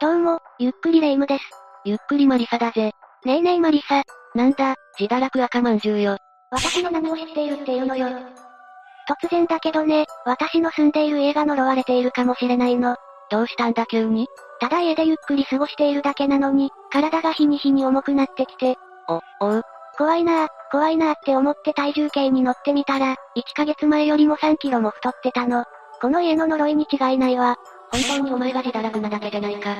どうも、ゆっくりレ夢ムです。ゆっくりマリサだぜ。ねえねえマリサ。なんだ、自堕落赤まんじゅうよ。私の名前を知っているっていうのよ。突然だけどね、私の住んでいる家が呪われているかもしれないの。どうしたんだ急に？ただ家でゆっくり過ごしているだけなのに、体が日に日に重くなってきて。お、おう。怖いなぁ、怖いなぁって思って体重計に乗ってみたら、1ヶ月前よりも3キロも太ってたの。この家の呪いに違いないわ。本当にお前が自堕落なだけじゃないか。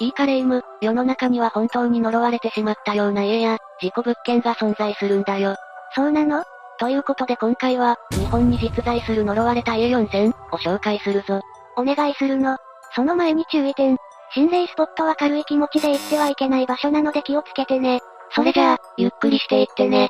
いいかレイム、世の中には本当に呪われてしまったような家や、事故物件が存在するんだよ。そうなの？ということで今回は、日本に実在する呪われた家4選を紹介するぞ。お願いするの。その前に注意点。心霊スポットは軽い気持ちで行ってはいけない場所なので気をつけてね。それじゃあ、ゆっくりしていってね。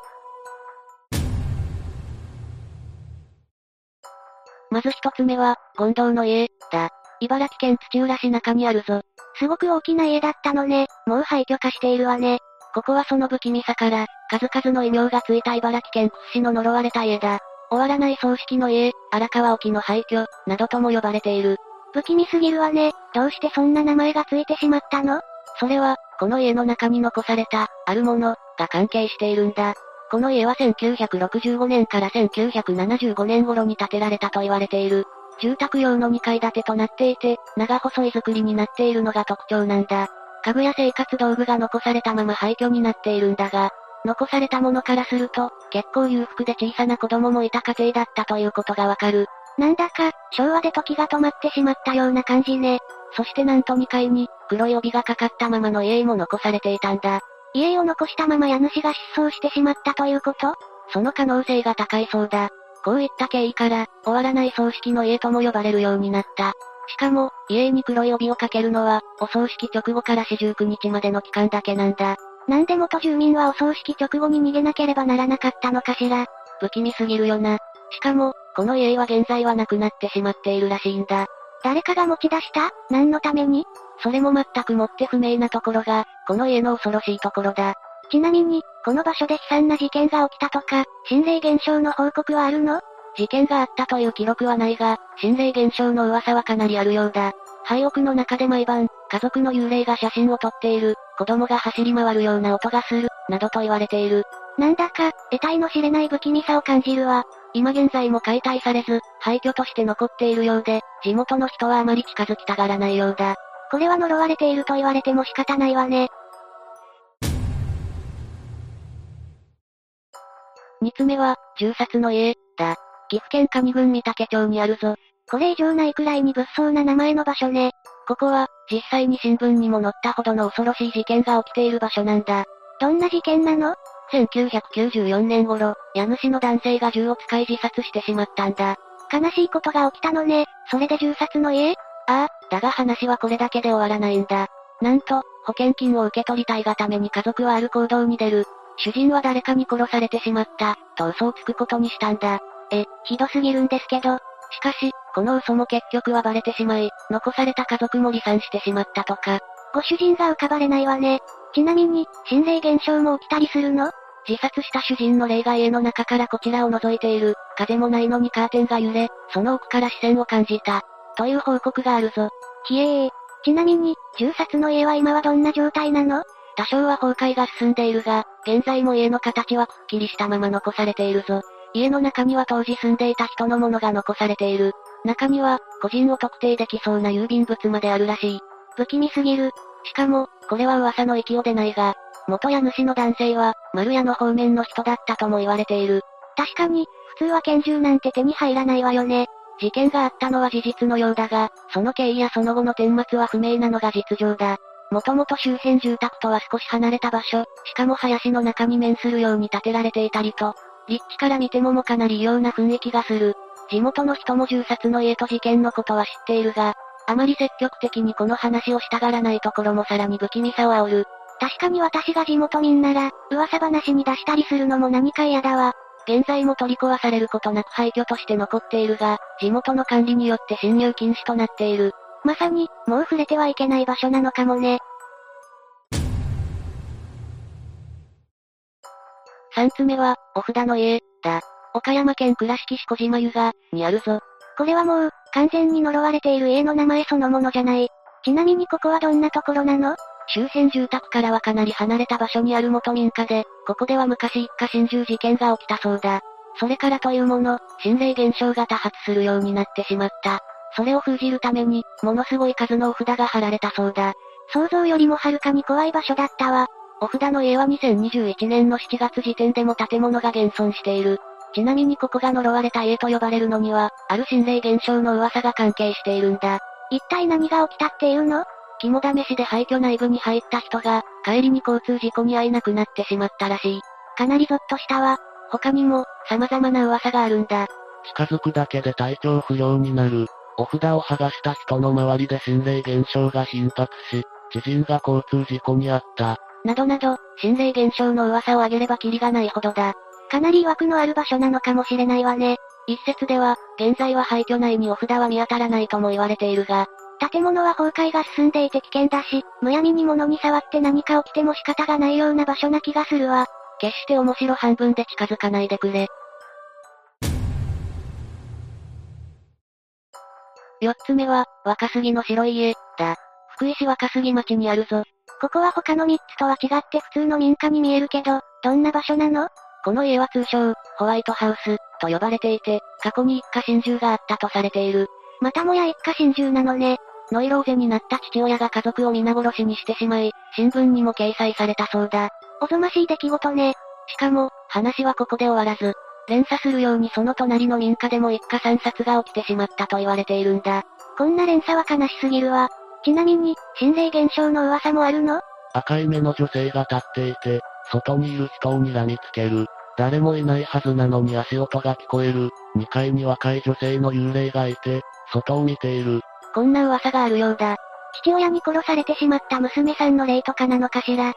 まず一つ目は、権堂の家、だ。茨城県土浦市中にあるぞ。すごく大きな家だったのね。もう廃墟化しているわね。ここはその不気味さから、数々の異名がついた茨城県屈指の呪われた家だ。終わらない葬式の家、荒川沖の廃墟、などとも呼ばれている。不気味すぎるわね。どうしてそんな名前がついてしまったの？それは、この家の中に残された、あるもの、が関係しているんだ。この家は1965年から1975年頃に建てられたと言われている。住宅用の2階建てとなっていて、長細い作りになっているのが特徴なんだ。家具や生活道具が残されたまま廃墟になっているんだが、残されたものからすると、結構裕福で小さな子供もいた家庭だったということがわかる。なんだか、昭和で時が止まってしまったような感じね。そしてなんと2階に、黒い帯がかかったままの家も残されていたんだ。家を残したまま家主が失踪してしまったということ？その可能性が高いそうだ。こういった経緯から、終わらない葬式の家とも呼ばれるようになった。しかも、家に黒い帯をかけるのは、お葬式直後から四十九日までの期間だけなんだ。なんで元住民はお葬式直後に逃げなければならなかったのかしら。不気味すぎるよな。しかも、この家は現在はなくなってしまっているらしいんだ。誰かが持ち出した？何のために？それも全くもって不明なところが、この家の恐ろしいところだ。ちなみに、この場所で悲惨な事件が起きたとか、心霊現象の報告はあるの？事件があったという記録はないが、心霊現象の噂はかなりあるようだ。廃屋の中で毎晩、家族の幽霊が写真を撮っている、子供が走り回るような音がする、などと言われている。なんだか、得体の知れない不気味さを感じるわ。今現在も解体されず、廃墟として残っているようで、地元の人はあまり近づきたがらないようだ。これは呪われていると言われても仕方ないわね。二つ目は、銃殺の家、だ。岐阜県上郡三竹町にあるぞ。これ以上ないくらいに物騒な名前の場所ね。ここは、実際に新聞にも載ったほどの恐ろしい事件が起きている場所なんだ。どんな事件なの ?1994 年頃、家主の男性が銃を使い自殺してしまったんだ。悲しいことが起きたのね。それで銃殺の家？ああ、だが話はこれだけで終わらないんだ。なんと、保険金を受け取りたいがために家族はある行動に出る。主人は誰かに殺されてしまった、と嘘をつくことにしたんだ。え、ひどすぎるんですけど。しかし、この嘘も結局はバレてしまい、残された家族も離散してしまったとか。ご主人が浮かばれないわね。ちなみに、心霊現象も起きたりするの？自殺した主人の霊が家の中からこちらを覗いている。風もないのにカーテンが揺れ、その奥から視線を感じた。という報告があるぞ。ひえー。ちなみに、銃殺の家は今はどんな状態なの？多少は崩壊が進んでいるが、現在も家の形はくっきりしたまま残されているぞ。家の中には当時住んでいた人のものが残されている。中には、個人を特定できそうな郵便物まであるらしい。不気味すぎる。しかも、これは噂の域を出ないが、元家主の男性は、丸屋の方面の人だったとも言われている。確かに、普通は拳銃なんて手に入らないわよね。事件があったのは事実のようだが、その経緯やその後の顛末は不明なのが実情だ。もともと周辺住宅とは少し離れた場所、しかも林の中に面するように建てられていたりと、立地から見てももかなり異様な雰囲気がする。地元の人も銃殺の家と事件のことは知っているが、あまり積極的にこの話をしたがらないところもさらに不気味さを煽る。確かに私が地元民なら、噂話に出したりするのも何か嫌だわ。現在も取り壊されることなく廃墟として残っているが、地元の管理によって侵入禁止となっている。まさに、もう触れてはいけない場所なのかもね。三つ目は、お札の家、だ。岡山県倉敷市小島湯が、にあるぞ。これはもう、完全に呪われている家の名前そのものじゃない。ちなみにここはどんなところなの？周辺住宅からはかなり離れた場所にある元民家で、ここでは昔一家心中事件が起きたそうだ。それからというもの、心霊現象が多発するようになってしまった。それを封じるために、ものすごい数のお札が貼られたそうだ。想像よりもはるかに怖い場所だったわ。お札の家は2021年の7月時点でも建物が現存している。ちなみにここが呪われた家と呼ばれるのには、ある心霊現象の噂が関係しているんだ。一体何が起きたっていうの？肝試しで廃墟内部に入った人が、帰りに交通事故に遭えなくなってしまったらしい。かなりゾッとしたわ。他にも、様々な噂があるんだ。近づくだけで体調不良になる。お札を剥がした人の周りで心霊現象が頻発し、知人が交通事故に遭った。などなど、心霊現象の噂を挙げればキリがないほどだ。かなり枠のある場所なのかもしれないわね。一説では、現在は廃墟内にお札は見当たらないとも言われているが、建物は崩壊が進んでいて危険だし、むやみに物に触って何か起きても仕方がないような場所な気がするわ。決して面白半分で近づかないでくれ。四つ目は、若杉の白い家、だ。福井市若杉町にあるぞ。ここは他の三つとは違って普通の民家に見えるけど、どんな場所なの？この家は通称、ホワイトハウス、と呼ばれていて、過去に一家心中があったとされている。またもや一家心中なのね。ノイローゼになった父親が家族を皆殺しにしてしまい、新聞にも掲載されたそうだ。おぞましい出来事ね。しかも、話はここで終わらず、連鎖するようにその隣の民家でも一家惨殺が起きてしまったと言われているんだ。こんな連鎖は悲しすぎるわ。ちなみに、心霊現象の噂もあるの？赤い目の女性が立っていて、外にいる人を睨みつける。誰もいないはずなのに足音が聞こえる。2階に若い女性の幽霊がいて、外を見ている。こんな噂があるようだ。父親に殺されてしまった娘さんの霊とかなのかしら？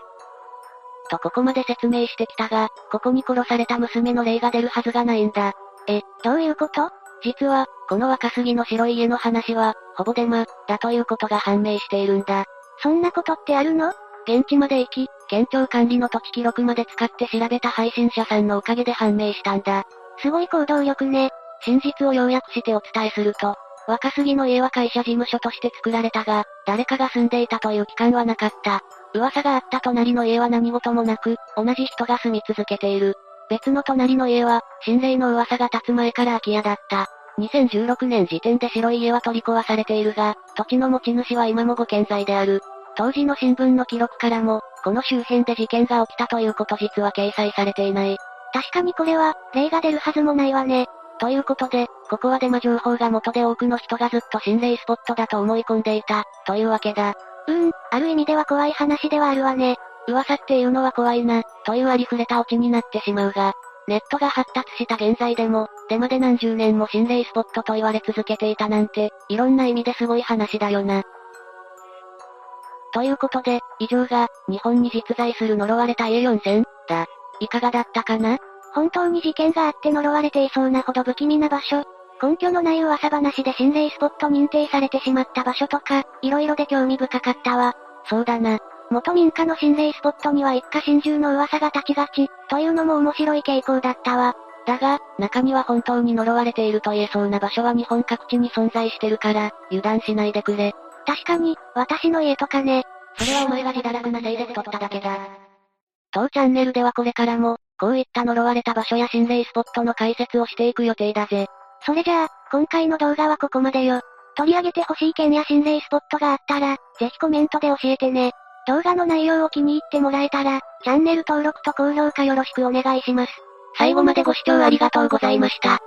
とここまで説明してきたが、ここに殺された娘の霊が出るはずがないんだ。え、どういうこと？実は、この若杉の白い家の話は、ほぼデマ、だということが判明しているんだ。そんなことってあるの？現地まで行き、県庁管理の土地記録まで使って調べた配信者さんのおかげで判明したんだ。すごい行動力ね。真実を要約してお伝えすると、若杉の家は会社事務所として作られたが、誰かが住んでいたという期間はなかった。噂があった隣の家は何事もなく、同じ人が住み続けている。別の隣の家は、心霊の噂が立つ前から空き家だった。2016年時点で白い家は取り壊されているが、土地の持ち主は今もご健在である。当時の新聞の記録からも、この周辺で事件が起きたということ実は掲載されていない。確かにこれは、霊が出るはずもないわね。ということで、ここはデマ情報が元で多くの人がずっと心霊スポットだと思い込んでいた、というわけだ。うーん、ある意味では怖い話ではあるわね。噂っていうのは怖いな、というありふれたオチになってしまうが、ネットが発達した現在でも、デマで何十年も心霊スポットと言われ続けていたなんて、いろんな意味ですごい話だよな。ということで、以上が、日本に実在する呪われた家4000、だ。いかがだったかな？本当に事件があって呪われていそうなほど不気味な場所。根拠のない噂話で心霊スポット認定されてしまった場所とか、色々で興味深かったわ。そうだな。元民家の心霊スポットには一家心中の噂が立ちがち、というのも面白い傾向だったわ。だが、中には本当に呪われていると言えそうな場所は日本各地に存在してるから、油断しないでくれ。確かに、私の家とかね。それはお前が自堕落なせいで太っただけだ。当チャンネルではこれからも、こういった呪われた場所や心霊スポットの解説をしていく予定だぜ。それじゃあ、今回の動画はここまでよ。取り上げてほしい件や心霊スポットがあったら、ぜひコメントで教えてね。動画の内容を気に入ってもらえたら、チャンネル登録と高評価よろしくお願いします。最後までご視聴ありがとうございました。